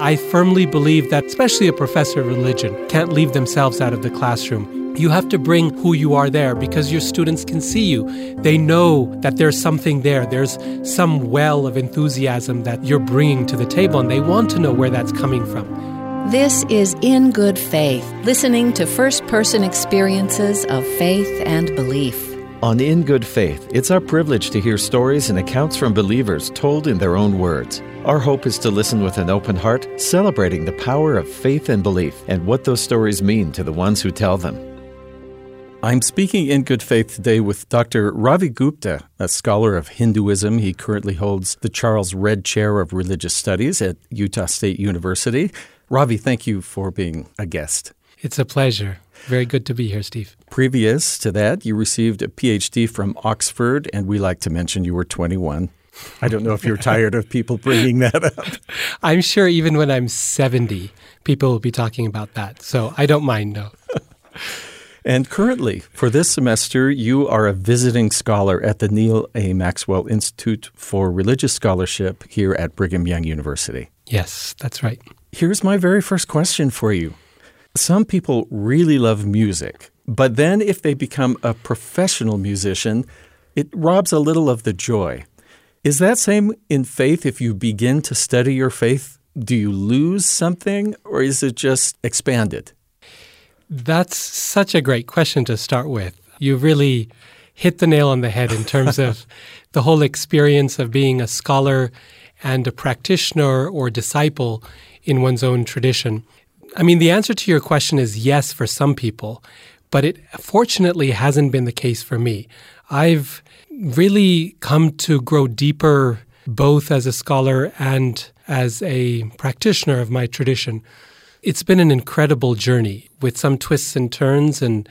I firmly believe that, especially a professor of religion, can't leave themselves out of the classroom. You have to bring who you are there because your students can see you. They know that there's something there. There's some well of enthusiasm that you're bringing to the table, and they want to know where that's coming from. This is In Good Faith, listening to first person experiences of faith and belief. On In Good Faith, it's our privilege to hear stories and accounts from believers told in their own words. Our hope is to listen with an open heart, celebrating the power of faith and belief and what those stories mean to the ones who tell them. I'm speaking in good faith today with Dr. Ravi Gupta, a scholar of Hinduism. He currently holds the Charles Redd Chair of Religious Studies at Utah State University. Ravi, thank you for being a guest. It's a pleasure. Very good to be here, Steve. Previous to that, you received a PhD from Oxford, and we like to mention you were 21. I don't know if you're tired of people bringing that up. I'm sure even when I'm 70, people will be talking about that. So I don't mind, no. and currently, for this semester, you are a visiting scholar at the Neal A. Maxwell Institute for Religious Scholarship here at Brigham Young University. Yes, that's right. Here's my very first question for you. Some people really love music, but then if they become a professional musician, it robs a little of the joy. Is that same in faith if you begin to study your faith? Do you lose something or is it just expanded? That's such a great question to start with. You really hit the nail on the head in terms of the whole experience of being a scholar and a practitioner or disciple in one's own tradition. I mean, the answer to your question is yes for some people, but it fortunately hasn't been the case for me. I've really come to grow deeper both as a scholar and as a practitioner of my tradition. It's been an incredible journey with some twists and turns and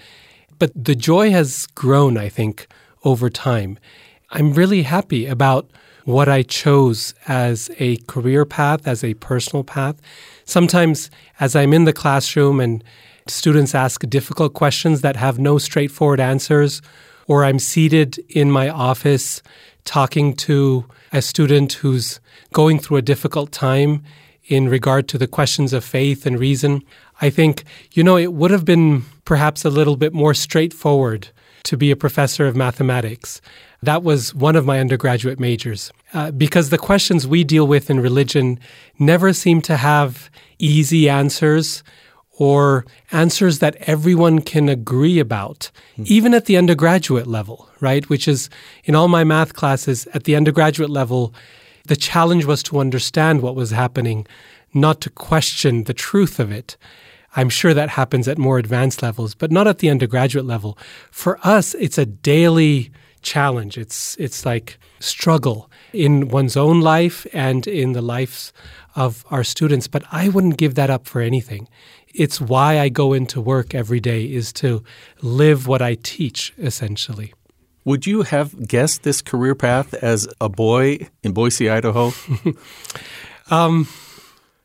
but the joy has grown, I think, over time. I'm really happy about what I chose as a career path, as a personal path. Sometimes, as I'm in the classroom and students ask difficult questions that have no straightforward answers, or I'm seated in my office talking to a student who's going through a difficult time in regard to the questions of faith and reason, I think, you know, it would have been perhaps a little bit more straightforward to be a professor of mathematics. That was one of my undergraduate majors. Uh, because the questions we deal with in religion never seem to have easy answers or answers that everyone can agree about, mm. even at the undergraduate level, right? Which is in all my math classes at the undergraduate level, the challenge was to understand what was happening, not to question the truth of it. I'm sure that happens at more advanced levels, but not at the undergraduate level. For us, it's a daily challenge. It's it's like struggle in one's own life and in the lives of our students, but I wouldn't give that up for anything. It's why I go into work every day is to live what I teach essentially. Would you have guessed this career path as a boy in Boise, Idaho? um,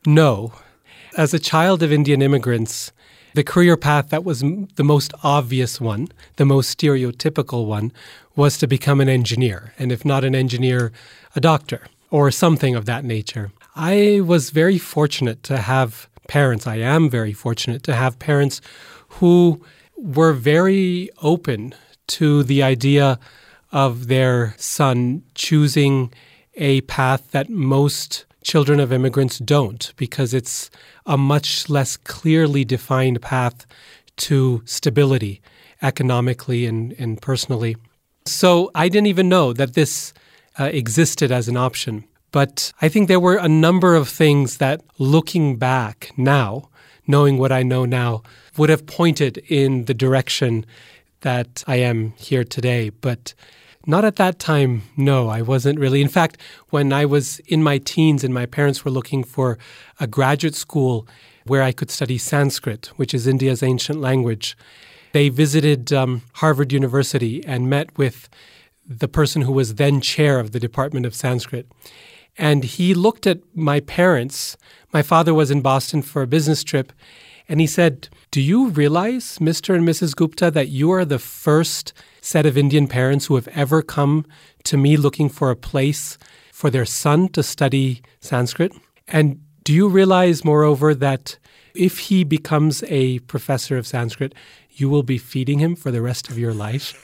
no. As a child of Indian immigrants, the career path that was the most obvious one, the most stereotypical one, was to become an engineer. And if not an engineer, a doctor or something of that nature. I was very fortunate to have parents. I am very fortunate to have parents who were very open to the idea of their son choosing a path that most children of immigrants don't, because it's a much less clearly defined path to stability economically and, and personally. So I didn't even know that this uh, existed as an option. But I think there were a number of things that, looking back now, knowing what I know now, would have pointed in the direction that I am here today. But not at that time, no, I wasn't really. In fact, when I was in my teens and my parents were looking for a graduate school where I could study Sanskrit, which is India's ancient language, they visited um, Harvard University and met with the person who was then chair of the Department of Sanskrit. And he looked at my parents. My father was in Boston for a business trip, and he said, Do you realize, Mr. and Mrs. Gupta, that you are the first set of Indian parents who have ever come to me looking for a place for their son to study Sanskrit? And Do you realize, moreover, that if he becomes a professor of Sanskrit, you will be feeding him for the rest of your life?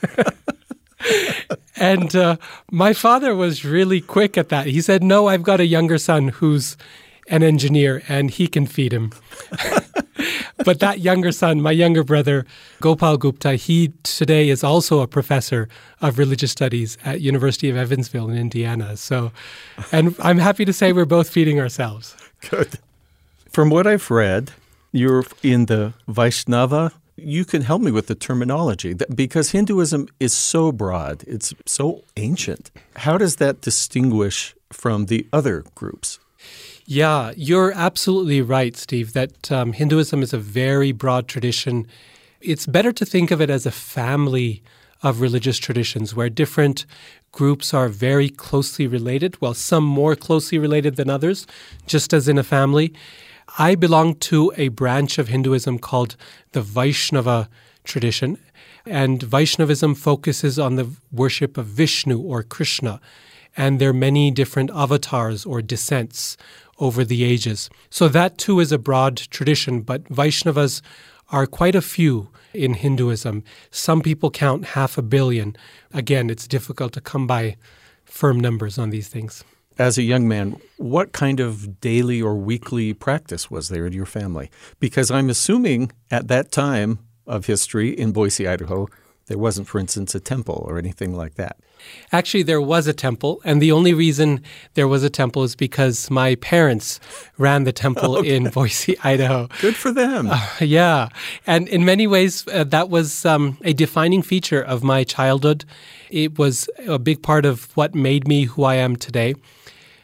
and uh, my father was really quick at that. He said, No, I've got a younger son who's an engineer and he can feed him. but that younger son, my younger brother, Gopal Gupta, he today is also a professor of religious studies at University of Evansville in Indiana. So, and I'm happy to say we're both feeding ourselves. Good. From what I've read, you're in the Vaishnava you can help me with the terminology because Hinduism is so broad, it's so ancient. How does that distinguish from the other groups? Yeah, you're absolutely right, Steve, that um, Hinduism is a very broad tradition. It's better to think of it as a family of religious traditions where different groups are very closely related, well, some more closely related than others, just as in a family. I belong to a branch of Hinduism called the Vaishnava tradition, and Vaishnavism focuses on the worship of Vishnu or Krishna, and there are many different avatars or descents over the ages. So that too is a broad tradition, but Vaishnavas are quite a few in Hinduism. Some people count half a billion. Again, it's difficult to come by firm numbers on these things as a young man, what kind of daily or weekly practice was there in your family? Because I'm assuming at that time of history in Boise, Idaho, there wasn't, for instance, a temple or anything like that. Actually, there was a temple, and the only reason there was a temple is because my parents ran the temple okay. in Boise, Idaho. Good for them. Uh, yeah. And in many ways, uh, that was um, a defining feature of my childhood. It was a big part of what made me who I am today.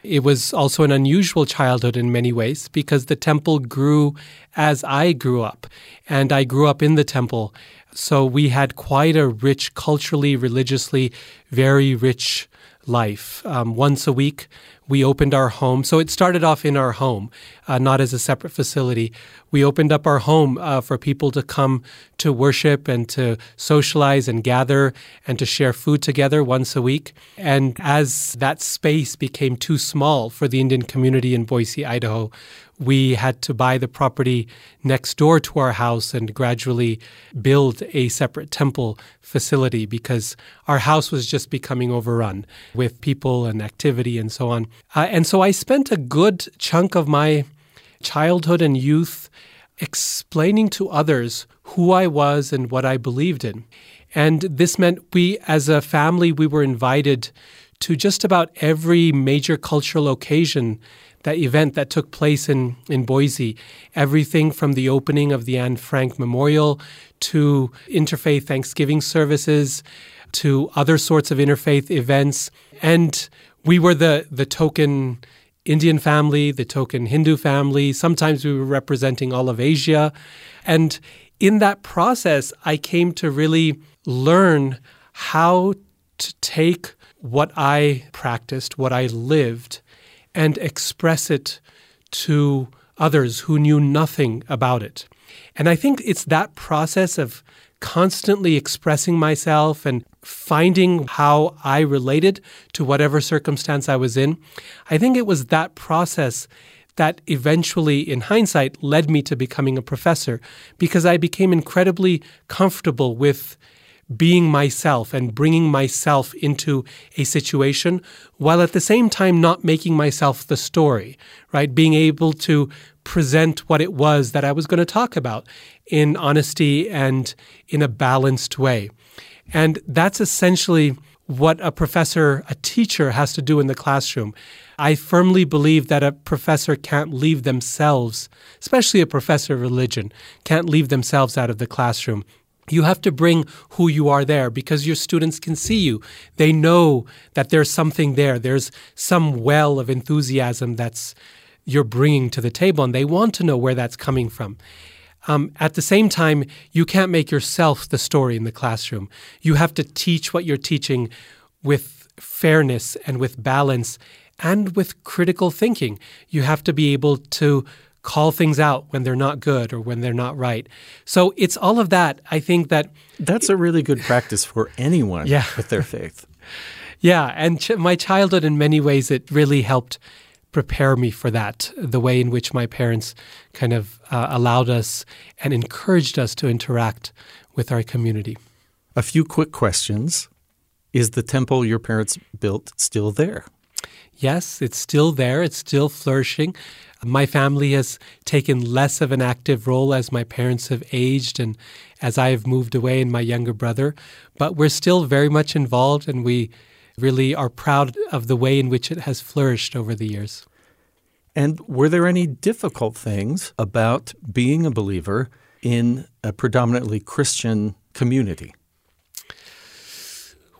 It was also an unusual childhood in many ways because the temple grew as I grew up, and I grew up in the temple. So we had quite a rich, culturally, religiously, very rich life. Um, once a week, we opened our home. So it started off in our home, uh, not as a separate facility. We opened up our home uh, for people to come to worship and to socialize and gather and to share food together once a week. And as that space became too small for the Indian community in Boise, Idaho, we had to buy the property next door to our house and gradually build a separate temple facility because our house was just becoming overrun with people and activity and so on. Uh, and so I spent a good chunk of my childhood and youth explaining to others who I was and what I believed in. And this meant we, as a family, we were invited to just about every major cultural occasion that event that took place in, in Boise. Everything from the opening of the Anne Frank Memorial to interfaith Thanksgiving services to other sorts of interfaith events. And we were the, the token Indian family, the token Hindu family. Sometimes we were representing all of Asia. And in that process, I came to really learn how to take what I practiced, what I lived, and express it to others who knew nothing about it. And I think it's that process of constantly expressing myself and finding how I related to whatever circumstance I was in. I think it was that process that eventually, in hindsight, led me to becoming a professor because I became incredibly comfortable with being myself and bringing myself into a situation while at the same time not making myself the story, right? Being able to present what it was that I was going to talk about in honesty and in a balanced way. And that's essentially what a professor, a teacher has to do in the classroom. I firmly believe that a professor can't leave themselves, especially a professor of religion, can't leave themselves out of the classroom. You have to bring who you are there because your students can see you. They know that there's something there. There's some well of enthusiasm that's you're bringing to the table, and they want to know where that's coming from. Um, at the same time, you can't make yourself the story in the classroom. You have to teach what you're teaching with fairness and with balance and with critical thinking. You have to be able to call things out when they're not good or when they're not right. So it's all of that. I think that that's a really good practice for anyone yeah. with their faith. yeah, and ch- my childhood in many ways it really helped prepare me for that, the way in which my parents kind of uh, allowed us and encouraged us to interact with our community. A few quick questions. Is the temple your parents built still there? Yes, it's still there, it's still flourishing. My family has taken less of an active role as my parents have aged and as I have moved away and my younger brother, but we're still very much involved and we really are proud of the way in which it has flourished over the years. And were there any difficult things about being a believer in a predominantly Christian community?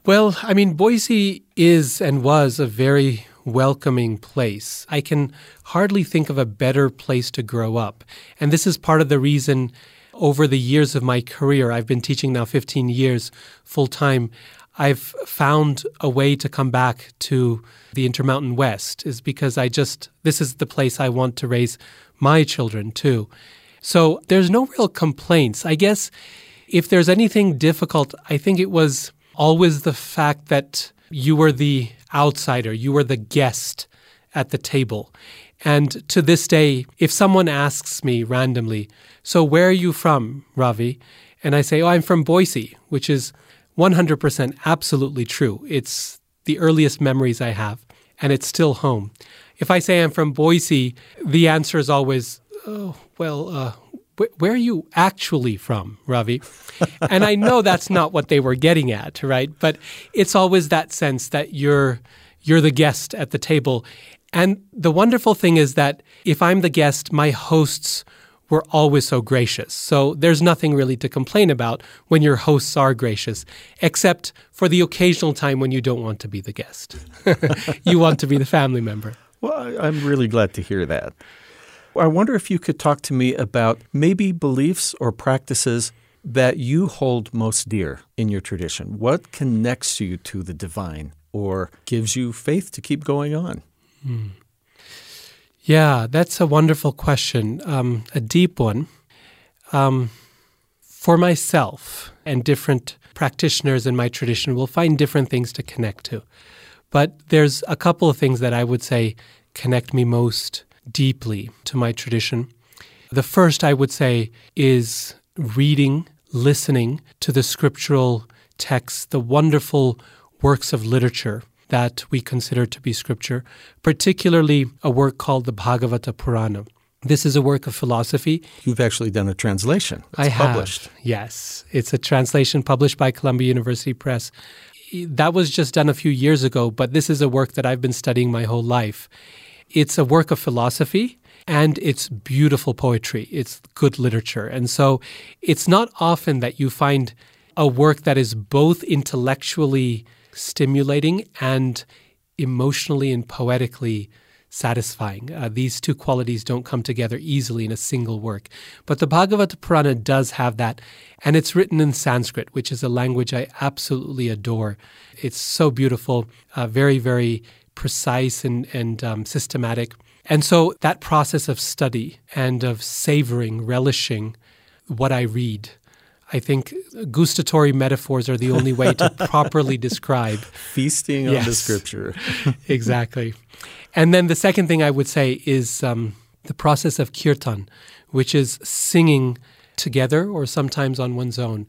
Well, I mean, Boise is and was a very welcoming place. I can hardly think of a better place to grow up. And this is part of the reason over the years of my career, I've been teaching now 15 years full time. I've found a way to come back to the Intermountain West is because I just, this is the place I want to raise my children too. So there's no real complaints. I guess if there's anything difficult, I think it was always the fact that you were the outsider, you were the guest at the table. And to this day, if someone asks me randomly, So where are you from, Ravi? And I say, Oh, I'm from Boise, which is 100% absolutely true. It's the earliest memories I have, and it's still home. If I say I'm from Boise, the answer is always, Oh, well, uh, where are you actually from, Ravi? and I know that's not what they were getting at, right? But it's always that sense that you're you're the guest at the table. And the wonderful thing is that if I'm the guest, my hosts were always so gracious. So there's nothing really to complain about when your hosts are gracious, except for the occasional time when you don't want to be the guest. you want to be the family member. Well, I'm really glad to hear that. I wonder if you could talk to me about maybe beliefs or practices that you hold most dear in your tradition. What connects you to the divine or gives you faith to keep going on? Hmm. Yeah, that's a wonderful question, um, a deep one. Um, for myself and different practitioners in my tradition will find different things to connect to. But there's a couple of things that I would say connect me most deeply to my tradition. The first, I would say, is reading, listening to the scriptural texts, the wonderful works of literature that we consider to be scripture, particularly a work called the Bhagavata Purana. This is a work of philosophy. You've actually done a translation. It's I have. published. Yes. It's a translation published by Columbia University Press. That was just done a few years ago, but this is a work that I've been studying my whole life. It's a work of philosophy and it's beautiful poetry. It's good literature. And so it's not often that you find a work that is both intellectually stimulating and emotionally and poetically satisfying. Uh, these two qualities don't come together easily in a single work. But the Bhagavata Purana does have that, and it's written in Sanskrit, which is a language I absolutely adore. It's so beautiful, uh, very, very precise and, and um, systematic. And so that process of study and of savoring, relishing what I read, I think gustatory metaphors are the only way to properly describe feasting yes, on the scripture. exactly. And then the second thing I would say is um, the process of kirtan, which is singing together or sometimes on one's own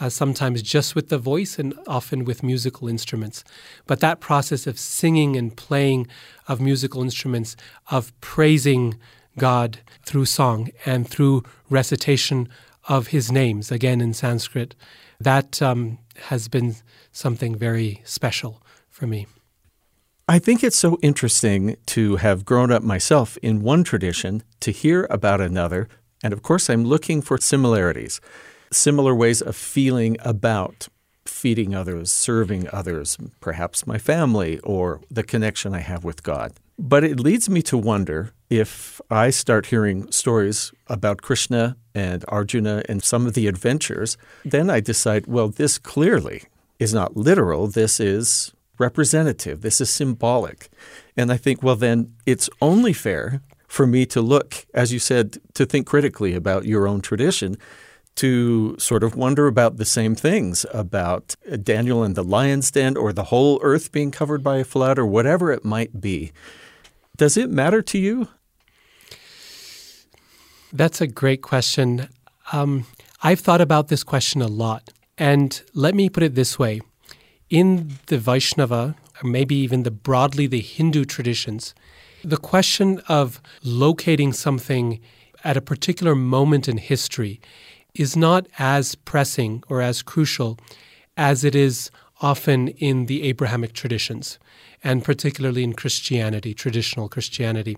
uh, sometimes just with the voice and often with musical instruments. But that process of singing and playing of musical instruments, of praising God through song and through recitation of his names, again in Sanskrit, that um, has been something very special for me. I think it's so interesting to have grown up myself in one tradition, to hear about another, and of course, I'm looking for similarities similar ways of feeling about feeding others, serving others, perhaps my family, or the connection I have with God. But it leads me to wonder if I start hearing stories about Krishna and Arjuna and some of the adventures, then I decide, well, this clearly is not literal. This is representative. This is symbolic. And I think, well, then it's only fair for me to look, as you said, to think critically about your own tradition to sort of wonder about the same things about Daniel and the lion's den or the whole earth being covered by a flood or whatever it might be. Does it matter to you? That's a great question. Um, I've thought about this question a lot. And let me put it this way in the Vaishnava, or maybe even the broadly the Hindu traditions, the question of locating something at a particular moment in history is not as pressing or as crucial as it is often in the Abrahamic traditions, and particularly in Christianity, traditional Christianity.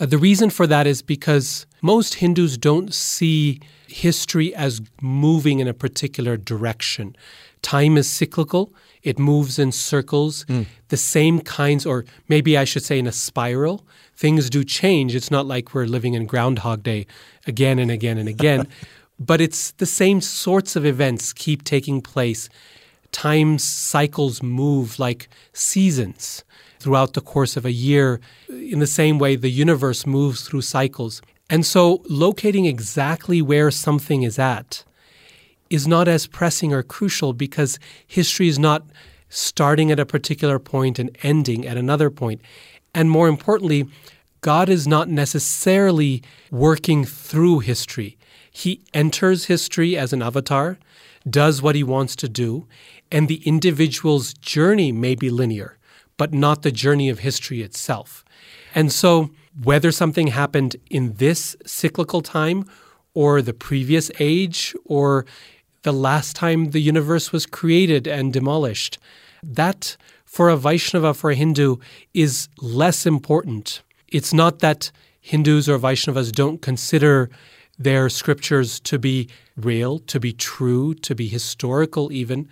Uh, the reason for that is because most Hindus don't see history as moving in a particular direction. Time is cyclical, it moves in circles, mm. the same kinds, or maybe I should say in a spiral. Things do change. It's not like we're living in Groundhog Day again and again and again, but it's the same sorts of events keep taking place. Time cycles move like seasons throughout the course of a year, in the same way the universe moves through cycles. And so, locating exactly where something is at is not as pressing or crucial because history is not starting at a particular point and ending at another point. And more importantly, God is not necessarily working through history. He enters history as an avatar, does what he wants to do, and the individual's journey may be linear but not the journey of history itself. And so, whether something happened in this cyclical time or the previous age or the last time the universe was created and demolished, that for a Vaishnava, for a Hindu, is less important. It's not that Hindus or Vaishnavas don't consider their scriptures to be real, to be true, to be historical, even,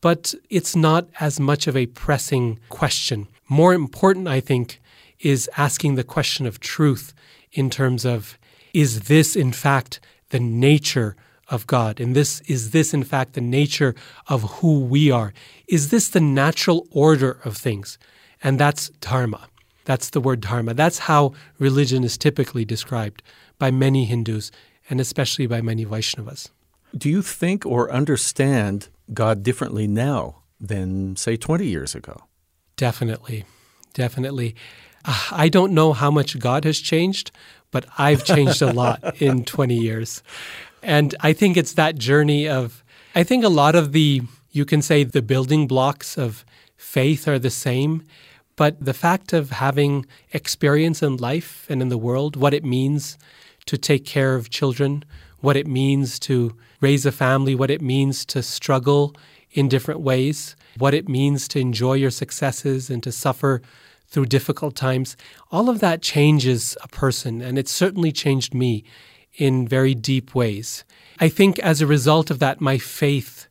but it's not as much of a pressing question. More important, I think, is asking the question of truth in terms of is this in fact the nature of God? And this is this in fact the nature of who we are? Is this the natural order of things? And that's dharma. That's the word dharma. That's how religion is typically described by many Hindus and especially by many Vaishnavas. Do you think or understand God differently now than, say, 20 years ago? Definitely. Definitely. Uh, I don't know how much God has changed, but I've changed a lot in 20 years. And I think it's that journey of, I think a lot of the, you can say the building blocks of faith are the same, but the fact of having experience in life and in the world, what it means to take care of children, what it means to raise a family, what it means to struggle in different ways, what it means to enjoy your successes and to suffer through difficult times. All of that changes a person, and it certainly changed me in very deep ways. I think as a result of that, my faith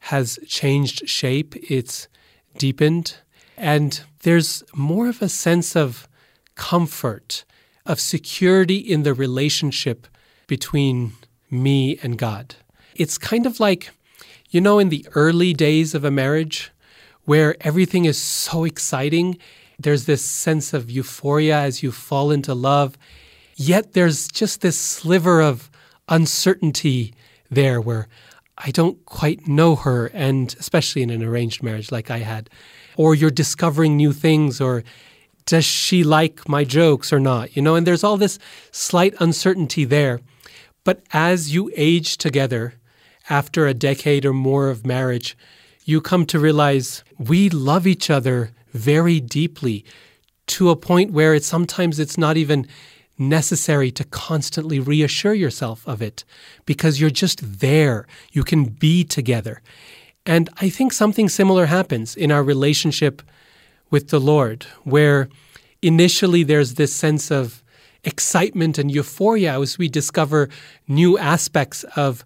has changed shape, it's deepened, and there's more of a sense of comfort, of security in the relationship between me and God. It's kind of like, you know, in the early days of a marriage where everything is so exciting, there's this sense of euphoria as you fall into love, yet there's just this sliver of uncertainty there where I don't quite know her, and especially in an arranged marriage like I had. Or you're discovering new things, or does she like my jokes or not? You know, and there's all this slight uncertainty there. But as you age together, after a decade or more of marriage, you come to realize we love each other very deeply to a point where it's sometimes it's not even necessary to constantly reassure yourself of it because you're just there. You can be together. And I think something similar happens in our relationship with the Lord, where initially there's this sense of excitement and euphoria as we discover new aspects of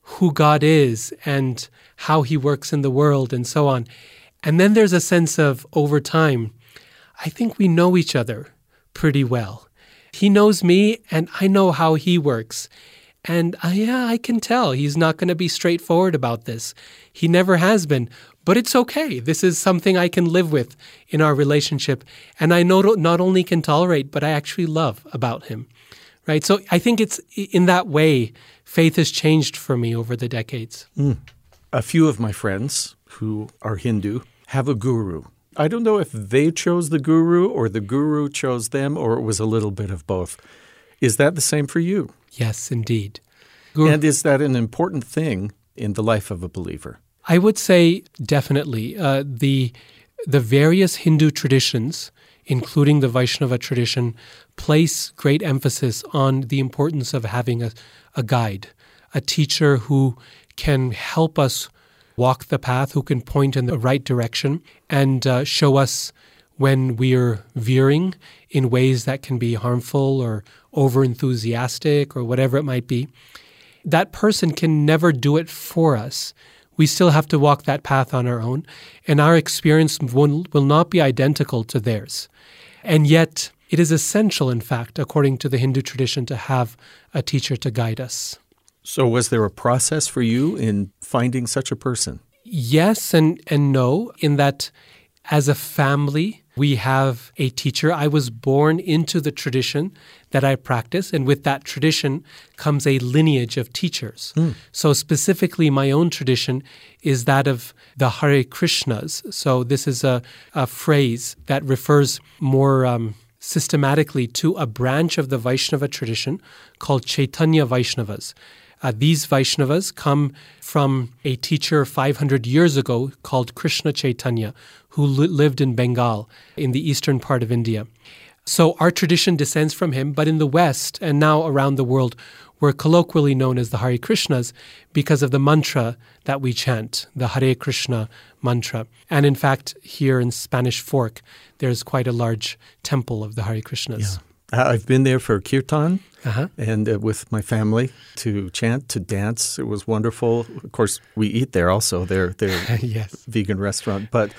who God is and how he works in the world and so on. And then there's a sense of over time, I think we know each other pretty well. He knows me and I know how he works. And uh, yeah, I can tell he's not going to be straightforward about this. He never has been, but it's okay. This is something I can live with in our relationship. And I know not only can tolerate, but I actually love about him. Right? So I think it's in that way faith has changed for me over the decades. Mm. A few of my friends who are Hindu have a guru. I don't know if they chose the guru or the guru chose them or it was a little bit of both. Is that the same for you? Yes, indeed. Guru- and is that an important thing in the life of a believer? I would say definitely. Uh, the the various Hindu traditions, including the Vaishnava tradition, place great emphasis on the importance of having a, a guide, a teacher who can help us walk the path, who can point in the right direction and uh, show us when we're veering in ways that can be harmful or over enthusiastic or whatever it might be. That person can never do it for us. We still have to walk that path on our own, and our experience will, will not be identical to theirs. And yet, it is essential, in fact, according to the Hindu tradition, to have a teacher to guide us. So, was there a process for you in finding such a person? Yes, and, and no, in that as a family, we have a teacher. I was born into the tradition that I practice, and with that tradition comes a lineage of teachers. Mm. So, specifically, my own tradition is that of the Hare Krishnas. So, this is a, a phrase that refers more um, systematically to a branch of the Vaishnava tradition called Chaitanya Vaishnavas. Uh, these Vaishnavas come from a teacher 500 years ago called Krishna Chaitanya, who li- lived in Bengal in the eastern part of India. So our tradition descends from him, but in the West and now around the world, we're colloquially known as the Hare Krishnas because of the mantra that we chant, the Hare Krishna mantra. And in fact, here in Spanish Fork, there's quite a large temple of the Hare Krishnas. Yeah. I've been there for kirtan uh-huh. and uh, with my family to chant, to dance. It was wonderful. Of course, we eat there also. They're they're yes. vegan restaurant, but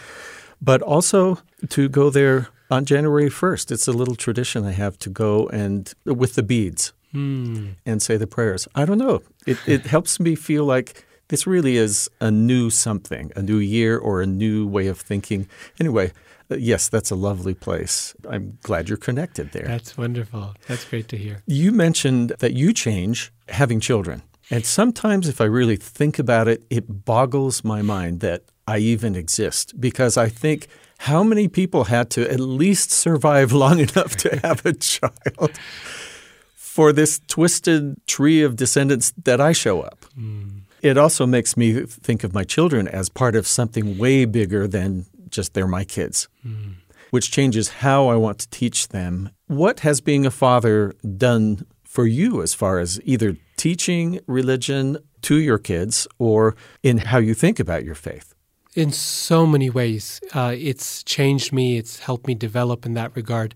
but also to go there on January first. It's a little tradition I have to go and with the beads mm. and say the prayers. I don't know. It it helps me feel like this really is a new something, a new year or a new way of thinking. Anyway. Uh, yes, that's a lovely place. I'm glad you're connected there. That's wonderful. That's great to hear. You mentioned that you change having children. And sometimes, if I really think about it, it boggles my mind that I even exist because I think how many people had to at least survive long enough to have a child for this twisted tree of descendants that I show up. Mm. It also makes me think of my children as part of something way bigger than just they're my kids, mm. which changes how I want to teach them. What has being a father done for you as far as either teaching religion to your kids or in how you think about your faith? In so many ways, uh, it's changed me. It's helped me develop in that regard.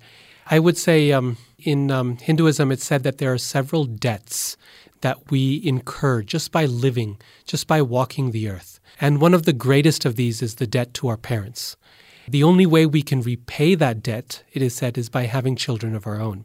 I would say um, in um, Hinduism, it's said that there are several debts that we incur just by living, just by walking the earth. And one of the greatest of these is the debt to our parents. The only way we can repay that debt, it is said, is by having children of our own.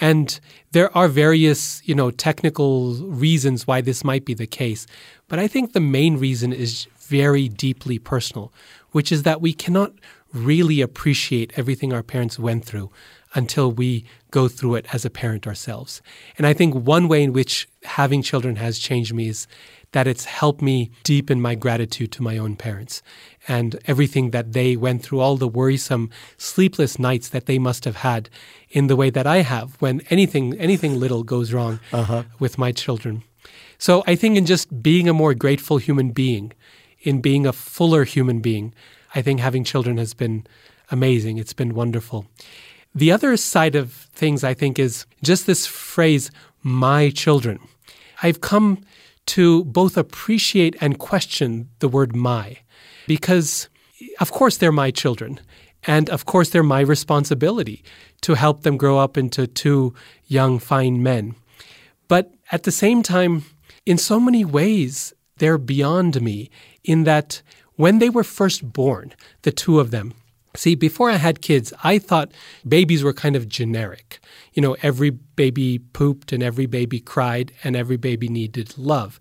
And there are various, you know, technical reasons why this might be the case, but I think the main reason is very deeply personal, which is that we cannot really appreciate everything our parents went through until we go through it as a parent ourselves. And I think one way in which having children has changed me is that it's helped me deepen my gratitude to my own parents and everything that they went through, all the worrisome, sleepless nights that they must have had in the way that I have when anything anything little goes wrong uh-huh. with my children. So I think in just being a more grateful human being, in being a fuller human being, I think having children has been amazing. It's been wonderful. The other side of things, I think, is just this phrase, my children. I've come to both appreciate and question the word my, because of course they're my children. And of course, they're my responsibility to help them grow up into two young, fine men. But at the same time, in so many ways, they're beyond me in that when they were first born, the two of them, See, before I had kids, I thought babies were kind of generic. You know, every baby pooped and every baby cried and every baby needed love.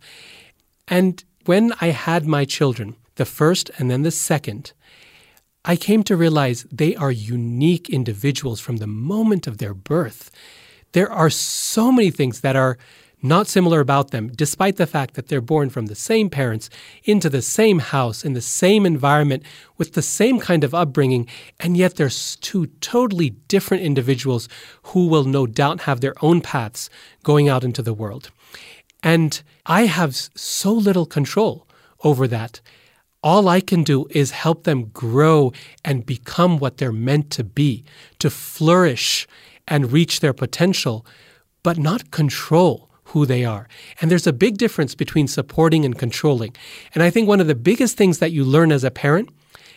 And when I had my children, the first and then the second, I came to realize they are unique individuals from the moment of their birth. There are so many things that are not similar about them, despite the fact that they're born from the same parents, into the same house, in the same environment, with the same kind of upbringing, and yet they're two totally different individuals who will no doubt have their own paths going out into the world. And I have so little control over that. All I can do is help them grow and become what they're meant to be, to flourish and reach their potential, but not control who they are. And there's a big difference between supporting and controlling. And I think one of the biggest things that you learn as a parent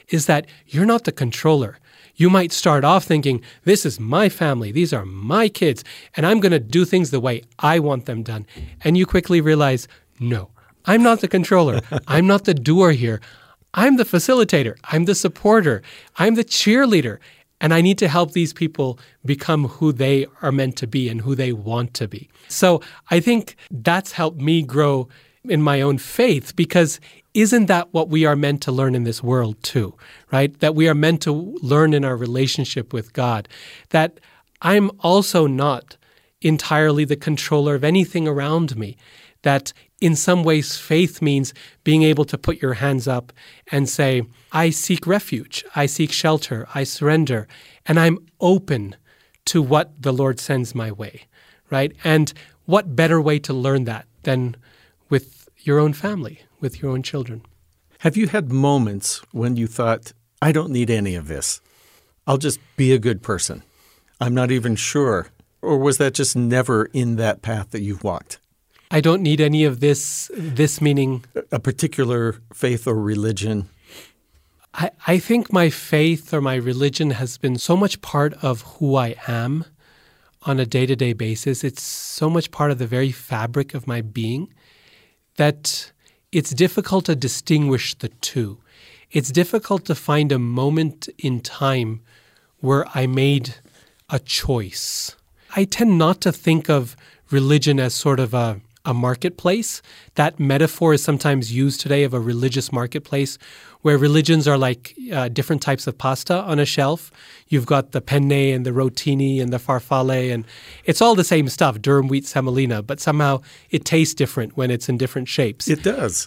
is that you're not the controller. You might start off thinking, this is my family, these are my kids, and I'm going to do things the way I want them done. And you quickly realize, no, I'm not the controller. I'm not the doer here. I'm the facilitator. I'm the supporter. I'm the cheerleader. And I need to help these people become who they are meant to be and who they want to be. So I think that's helped me grow in my own faith because isn't that what we are meant to learn in this world too, right? That we are meant to learn in our relationship with God. That I'm also not entirely the controller of anything around me. That in some ways, faith means being able to put your hands up and say, I seek refuge, I seek shelter, I surrender, and I'm open to what the Lord sends my way, right? And what better way to learn that than with your own family, with your own children? Have you had moments when you thought, I don't need any of this? I'll just be a good person. I'm not even sure. Or was that just never in that path that you've walked? I don't need any of this, this meaning. A particular faith or religion. I, I think my faith or my religion has been so much part of who I am on a day to day basis. It's so much part of the very fabric of my being that it's difficult to distinguish the two. It's difficult to find a moment in time where I made a choice. I tend not to think of religion as sort of a a marketplace. That metaphor is sometimes used today of a religious marketplace where religions are like uh, different types of pasta on a shelf. You've got the penne and the rotini and the farfalle, and it's all the same stuff, durum wheat semolina, but somehow it tastes different when it's in different shapes. It does.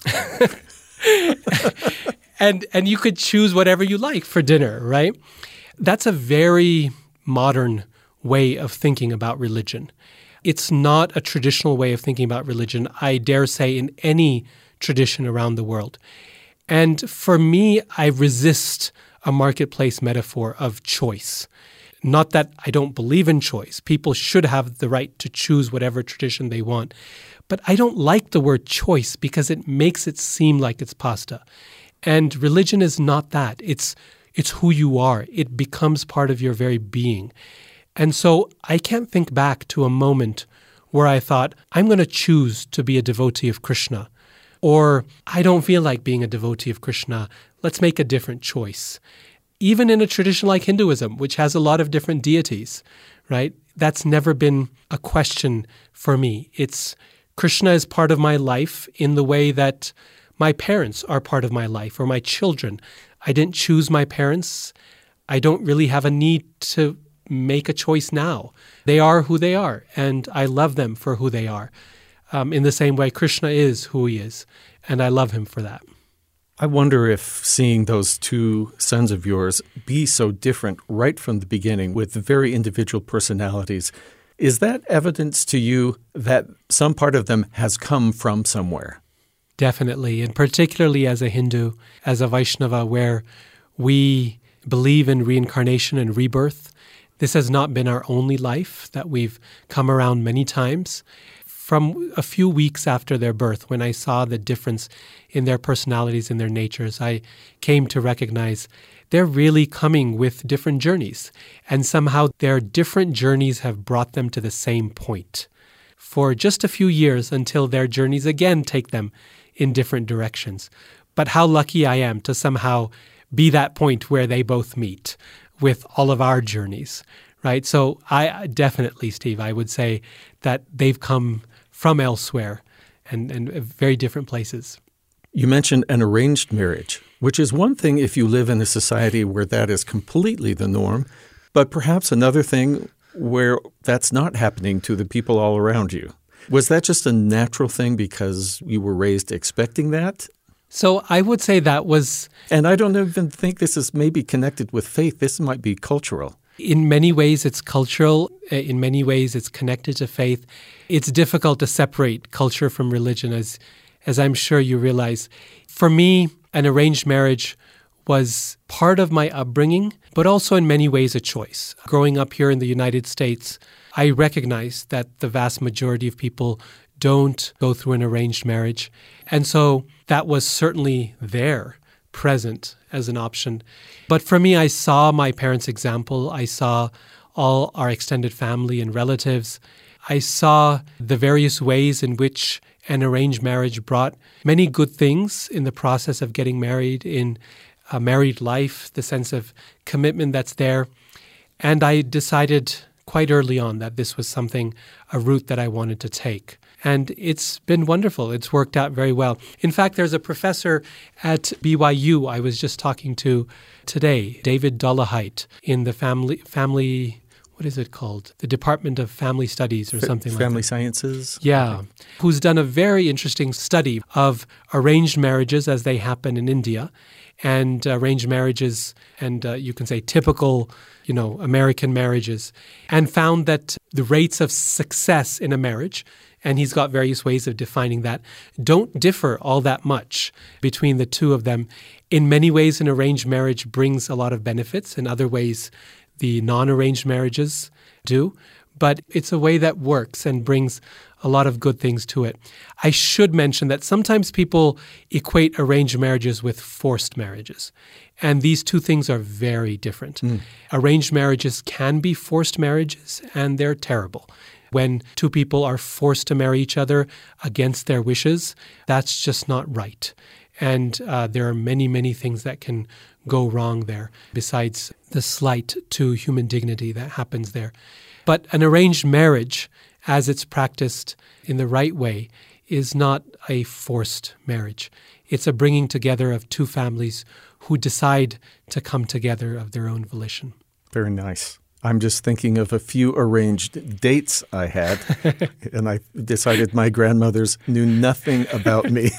and and you could choose whatever you like for dinner, right? That's a very modern way of thinking about religion. It's not a traditional way of thinking about religion, I dare say, in any tradition around the world. And for me, I resist a marketplace metaphor of choice. Not that I don't believe in choice. People should have the right to choose whatever tradition they want. But I don't like the word choice because it makes it seem like it's pasta. And religion is not that. It's it's who you are. It becomes part of your very being. And so I can't think back to a moment where I thought, I'm going to choose to be a devotee of Krishna. Or I don't feel like being a devotee of Krishna. Let's make a different choice. Even in a tradition like Hinduism, which has a lot of different deities, right? That's never been a question for me. It's Krishna is part of my life in the way that my parents are part of my life or my children. I didn't choose my parents. I don't really have a need to make a choice now. They are who they are, and I love them for who they are. Um, in the same way, Krishna is who he is, and I love him for that. I wonder if seeing those two sons of yours be so different right from the beginning with very individual personalities, is that evidence to you that some part of them has come from somewhere? Definitely, and particularly as a Hindu, as a Vaishnava, where we believe in reincarnation and rebirth. This has not been our only life, that we've come around many times. From a few weeks after their birth, when I saw the difference in their personalities and their natures, I came to recognize they're really coming with different journeys. And somehow their different journeys have brought them to the same point for just a few years until their journeys again take them in different directions. But how lucky I am to somehow be that point where they both meet with all of our journeys, right? So I definitely, Steve, I would say that they've come from elsewhere and, and very different places. You mentioned an arranged marriage, which is one thing if you live in a society where that is completely the norm, but perhaps another thing where that's not happening to the people all around you. Was that just a natural thing because you were raised expecting that? So I would say that was. And I don't even think this is maybe connected with faith. This might be cultural. In many ways, it's cultural. Eh, in many ways, it's connected to faith. It's difficult to separate culture from religion, as, as I'm sure you realize. For me, an arranged marriage was part of my upbringing, but also in many ways a choice. Growing up here in the United States, I recognize that the vast majority of people don't go through an arranged marriage. And so that was certainly there, present as an option. But for me, I saw my parents' example. I saw all our extended family and relatives. I saw the various ways in which an arranged marriage brought many good things in the process of getting married, in a married life, the sense of commitment that's there. And I decided quite early on that this was something, a route that I wanted to take. And it's been wonderful. It's worked out very well. In fact, there's a professor at BYU I was just talking to today, David Dollahite, in the family family what is it called? The Department of Family Studies or something Family like that. Sciences? Yeah. Who's done a very interesting study of arranged marriages as they happen in India and arranged marriages and uh, you can say typical, you know, American marriages and found that the rates of success in a marriage and he's got various ways of defining that, don't differ all that much between the two of them. In many ways, an arranged marriage brings a lot of benefits. In other ways, the non arranged marriages do. But it's a way that works and brings a lot of good things to it. I should mention that sometimes people equate arranged marriages with forced marriages. And these two things are very different. Mm. Arranged marriages can be forced marriages, and they're terrible. When two people are forced to marry each other against their wishes, that's just not right. And uh, there are many, many things that can go wrong there, besides the slight to human dignity that happens there. But an arranged marriage, as it's practiced in the right way, is not a forced marriage. It's a bringing together of two families who decide to come together of their own volition. Very nice. I'm just thinking of a few arranged dates I had, and I decided my grandmothers knew nothing about me.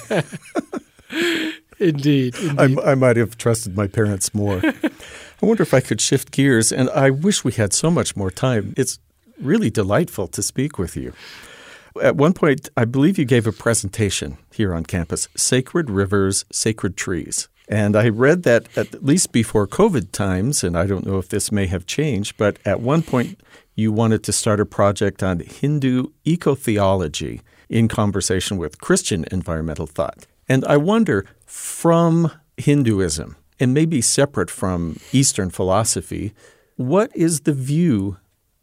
indeed. indeed. I, I might have trusted my parents more. I wonder if I could shift gears, and I wish we had so much more time. It's really delightful to speak with you. At one point, I believe you gave a presentation here on campus Sacred Rivers, Sacred Trees. And I read that at least before COVID times, and I don't know if this may have changed, but at one point you wanted to start a project on Hindu ecotheology in conversation with Christian environmental thought. And I wonder from Hinduism, and maybe separate from Eastern philosophy, what is the view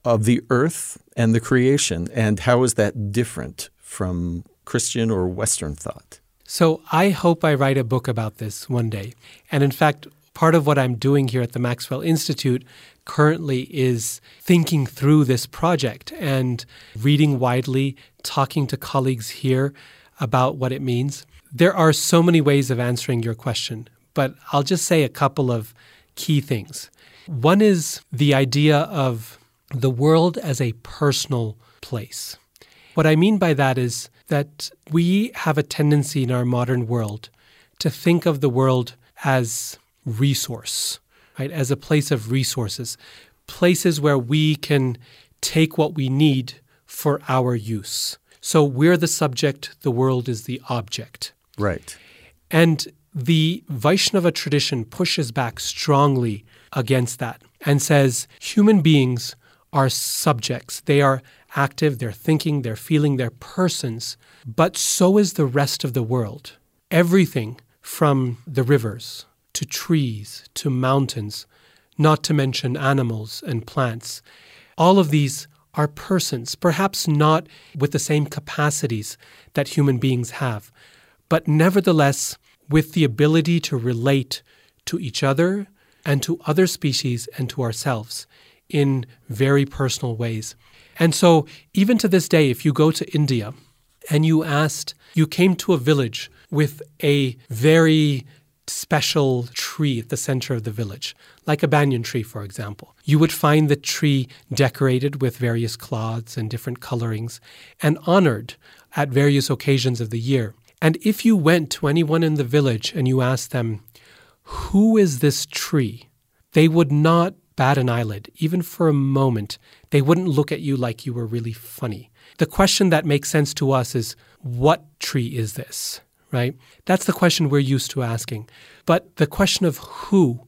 of the earth and the creation, and how is that different from Christian or Western thought? So I hope I write a book about this one day. And in fact, part of what I'm doing here at the Maxwell Institute currently is thinking through this project and reading widely, talking to colleagues here about what it means. There are so many ways of answering your question, but I'll just say a couple of key things. One is the idea of the world as a personal place. What I mean by that is that we have a tendency in our modern world to think of the world as resource, right? As a place of resources, places where we can take what we need for our use. So we're the subject, the world is the object. Right. And the Vaishnava tradition pushes back strongly against that and says human beings are subjects. They are active, they're thinking, they're feeling, they're persons, but so is the rest of the world. Everything from the rivers to trees to mountains, not to mention animals and plants. All of these are persons, perhaps not with the same capacities that human beings have, but nevertheless with the ability to relate to each other and to other species and to ourselves in very personal ways. And so, even to this day, if you go to India and you asked, you came to a village with a very special tree at the center of the village, like a banyan tree, for example. You would find the tree decorated with various cloths and different colorings and honored at various occasions of the year. And if you went to anyone in the village and you asked them, Who is this tree? they would not bat an eyelid, even for a moment. They wouldn't look at you like you were really funny. The question that makes sense to us is, What tree is this? Right? That's the question we're used to asking. But the question of who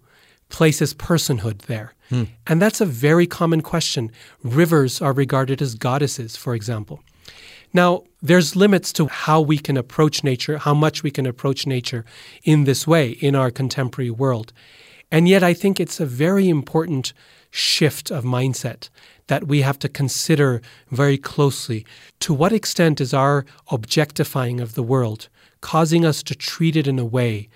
places personhood there. Hmm. And that's a very common question. Rivers are regarded as goddesses, for example. Now, there's limits to how we can approach nature, how much we can approach nature in this way in our contemporary world. And yet, I think it's a very important shift of mindset that we have to consider very closely. To what extent is our objectifying of the world causing us to treat it in a way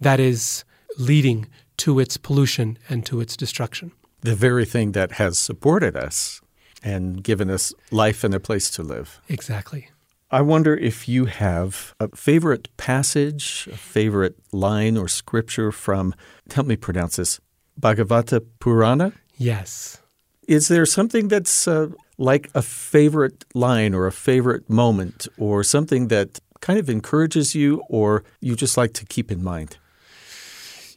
that is leading to its pollution and to its destruction? The very thing that has supported us and given us life and a place to live. Exactly. I wonder if you have a favorite passage, a favorite line or scripture from, help me pronounce this, Bhagavata Purana? Yes. Is there something that's uh, like a favorite line or a favorite moment or something that kind of encourages you or you just like to keep in mind?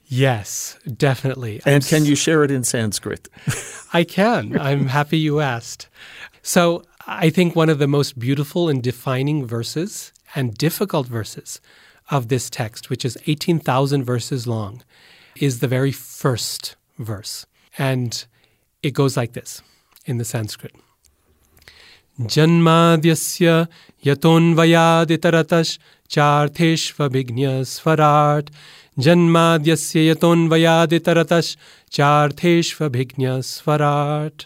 Yes, definitely. And I'm can you share it in Sanskrit? I can. I'm happy you asked. So, I think one of the most beautiful and defining verses and difficult verses of this text, which is 18,000 verses long, is the very first verse. And it goes like this in the Sanskrit. जन्माद्यस्य यतोऽन्वयादितरतश् चार्थेष्वभिज्ञस्वराट् जन्माद्यस्य यतोऽन्वयादितरतश् चार्थेष्वभिज्ञस्वराट्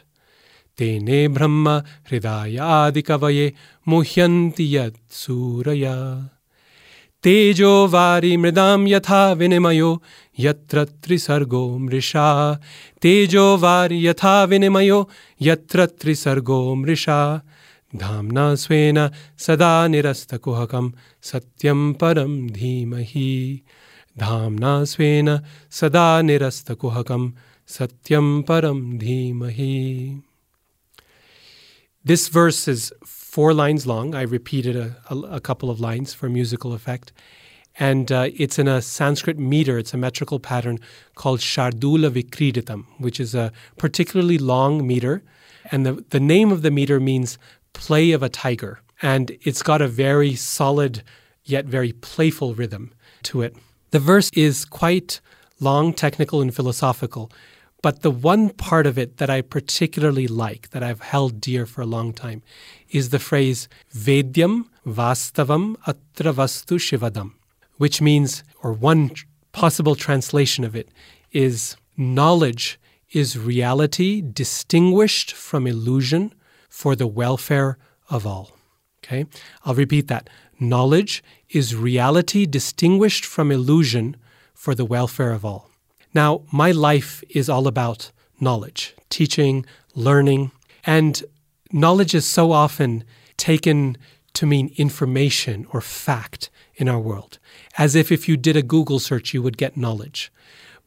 तेने ब्रह्म हृदयादिकवये मुह्यन्ति यत्सूरया तेजो वारि मृदां यथा विनिमयो, यत्र त्रिसर्गो मृषा। तेजो वारि यथा विनिमयो, यत्र त्रिसर्गो मृषा। धाम्ना स्वेन सदा निरस्तकुहकं, सत्यं परं धीमहि। धाम्ना स्वेन सदा निरस्तकुहकं, सत्यं परं धीमहि। This verse is four lines long. I repeated a, a, a couple of lines for musical effect. And uh, it's in a Sanskrit meter, it's a metrical pattern called Shardula Vikriditam, which is a particularly long meter. And the, the name of the meter means play of a tiger. And it's got a very solid yet very playful rhythm to it. The verse is quite long, technical, and philosophical. But the one part of it that I particularly like, that I've held dear for a long time, is the phrase Vedyam Vastavam Atra Shivadam, which means, or one possible translation of it is knowledge is reality distinguished from illusion for the welfare of all. Okay? I'll repeat that. Knowledge is reality distinguished from illusion for the welfare of all. Now, my life is all about knowledge, teaching, learning, and knowledge is so often taken to mean information or fact in our world, as if if you did a Google search, you would get knowledge.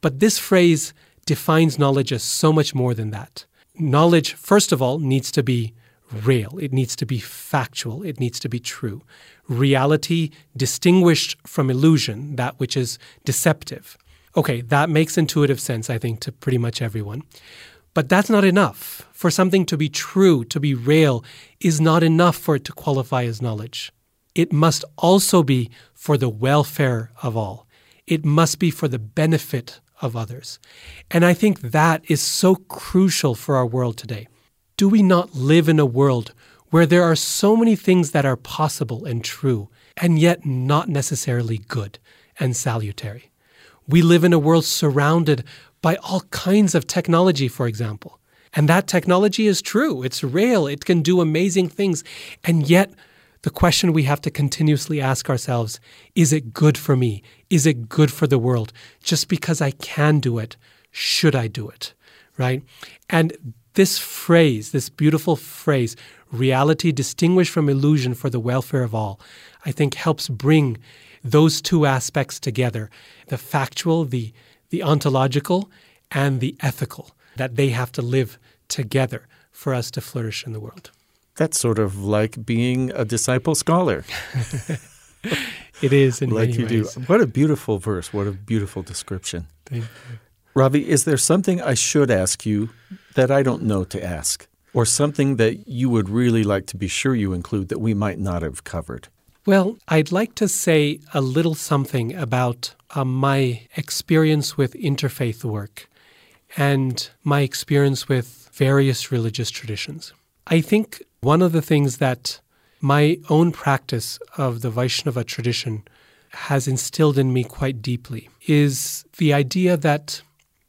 But this phrase defines knowledge as so much more than that. Knowledge, first of all, needs to be real, it needs to be factual, it needs to be true. Reality distinguished from illusion, that which is deceptive. Okay, that makes intuitive sense, I think, to pretty much everyone. But that's not enough. For something to be true, to be real, is not enough for it to qualify as knowledge. It must also be for the welfare of all. It must be for the benefit of others. And I think that is so crucial for our world today. Do we not live in a world where there are so many things that are possible and true, and yet not necessarily good and salutary? We live in a world surrounded by all kinds of technology, for example. And that technology is true, it's real, it can do amazing things. And yet, the question we have to continuously ask ourselves is it good for me? Is it good for the world? Just because I can do it, should I do it? Right? And this phrase, this beautiful phrase, reality distinguished from illusion for the welfare of all, I think helps bring those two aspects together the factual, the, the ontological, and the ethical, that they have to live together for us to flourish in the world. That's sort of like being a disciple scholar. it is in like many you ways. do. What a beautiful verse. What a beautiful description. Thank you. Ravi, is there something I should ask you that I don't know to ask? Or something that you would really like to be sure you include that we might not have covered? Well, I'd like to say a little something about uh, my experience with interfaith work and my experience with various religious traditions. I think one of the things that my own practice of the Vaishnava tradition has instilled in me quite deeply is the idea that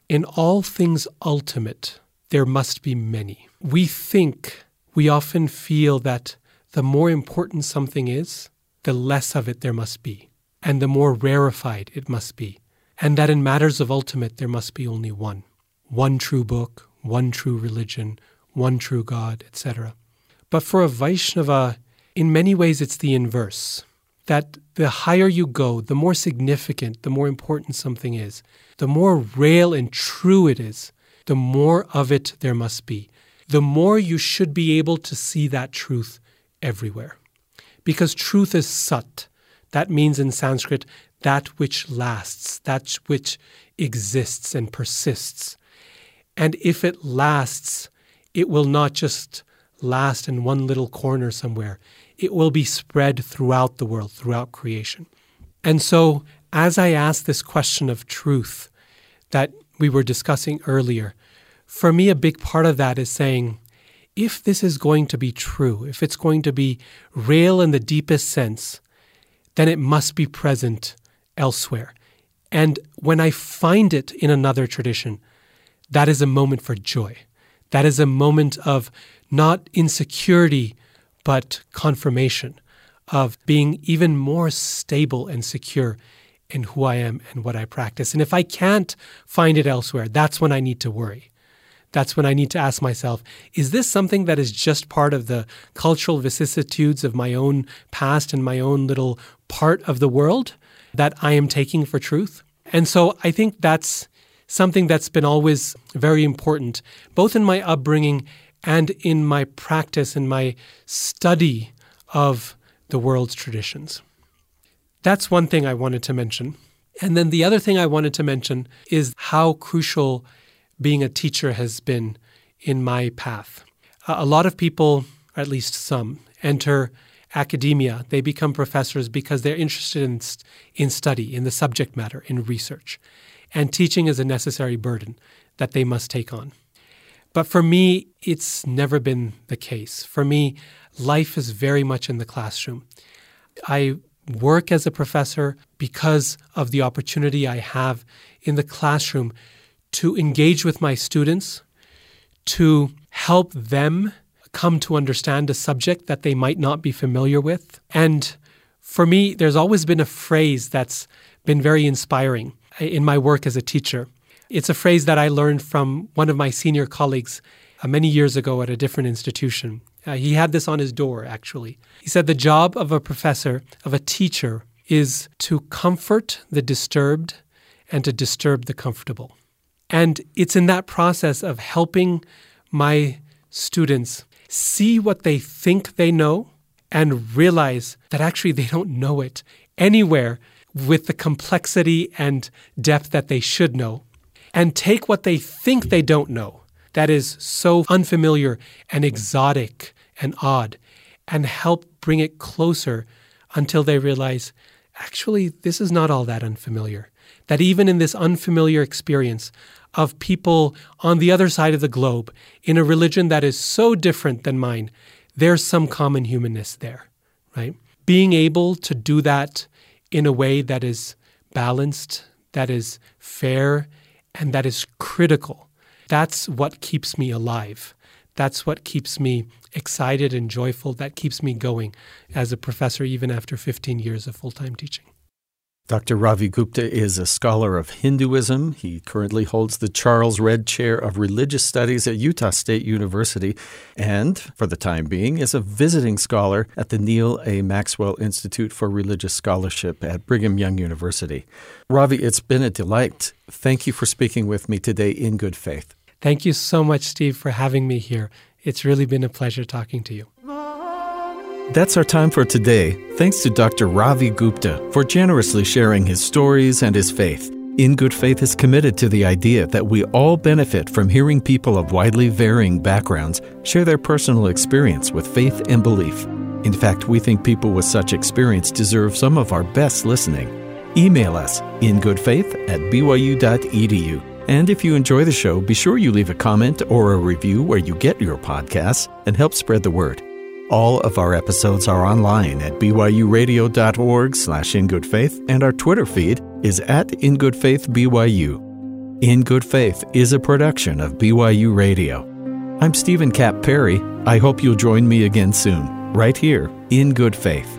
in all things ultimate, there must be many. We think, we often feel that the more important something is, the less of it there must be, and the more rarefied it must be, and that in matters of ultimate, there must be only one one true book, one true religion, one true God, etc. But for a Vaishnava, in many ways, it's the inverse. That the higher you go, the more significant, the more important something is, the more real and true it is, the more of it there must be. The more you should be able to see that truth everywhere. Because truth is sat. That means in Sanskrit, that which lasts, that which exists and persists. And if it lasts, it will not just last in one little corner somewhere. It will be spread throughout the world, throughout creation. And so, as I ask this question of truth that we were discussing earlier, for me, a big part of that is saying, if this is going to be true, if it's going to be real in the deepest sense, then it must be present elsewhere. And when I find it in another tradition, that is a moment for joy. That is a moment of not insecurity, but confirmation, of being even more stable and secure in who I am and what I practice. And if I can't find it elsewhere, that's when I need to worry. That's when I need to ask myself is this something that is just part of the cultural vicissitudes of my own past and my own little part of the world that I am taking for truth? And so I think that's something that's been always very important, both in my upbringing and in my practice and my study of the world's traditions. That's one thing I wanted to mention. And then the other thing I wanted to mention is how crucial being a teacher has been in my path. a lot of people, at least some, enter academia. They become professors because they're interested in, in study, in the subject matter, in research. And teaching is a necessary burden that they must take on. But for me, it's never been the case. For me, life is very much in the classroom. I work as a professor because of the opportunity I have in the classroom to engage with my students, to help them come to understand a subject that they might not be familiar with. And for me, there's always been a phrase that's been very inspiring in my work as a teacher. It's a phrase that I learned from one of my senior colleagues uh, many years ago at a different institution. Uh, he had this on his door, actually. He said, The job of a professor, of a teacher, is to comfort the disturbed and to disturb the comfortable. And it's in that process of helping my students see what they think they know and realize that actually they don't know it anywhere with the complexity and depth that they should know, and take what they think they don't know, that is so unfamiliar and exotic and odd, and help bring it closer until they realize actually, this is not all that unfamiliar. That even in this unfamiliar experience of people on the other side of the globe, in a religion that is so different than mine, there's some common humanness there, right? Being able to do that in a way that is balanced, that is fair, and that is critical. That's what keeps me alive. That's what keeps me excited and joyful. That keeps me going as a professor, even after 15 years of full time teaching. Dr. Ravi Gupta is a scholar of Hinduism. He currently holds the Charles Redd Chair of Religious Studies at Utah State University and, for the time being, is a visiting scholar at the Neal A. Maxwell Institute for Religious Scholarship at Brigham Young University. Ravi, it's been a delight. Thank you for speaking with me today in good faith. Thank you so much, Steve, for having me here. It's really been a pleasure talking to you. That's our time for today. Thanks to Dr. Ravi Gupta for generously sharing his stories and his faith. In Good Faith is committed to the idea that we all benefit from hearing people of widely varying backgrounds share their personal experience with faith and belief. In fact, we think people with such experience deserve some of our best listening. Email us in goodfaith at byu.edu. And if you enjoy the show, be sure you leave a comment or a review where you get your podcasts and help spread the word. All of our episodes are online at byuradio.org slash ingoodfaith, and our Twitter feed is at ingoodfaithbyu. In Good Faith is a production of BYU Radio. I'm Stephen Cap Perry. I hope you'll join me again soon, right here in Good Faith.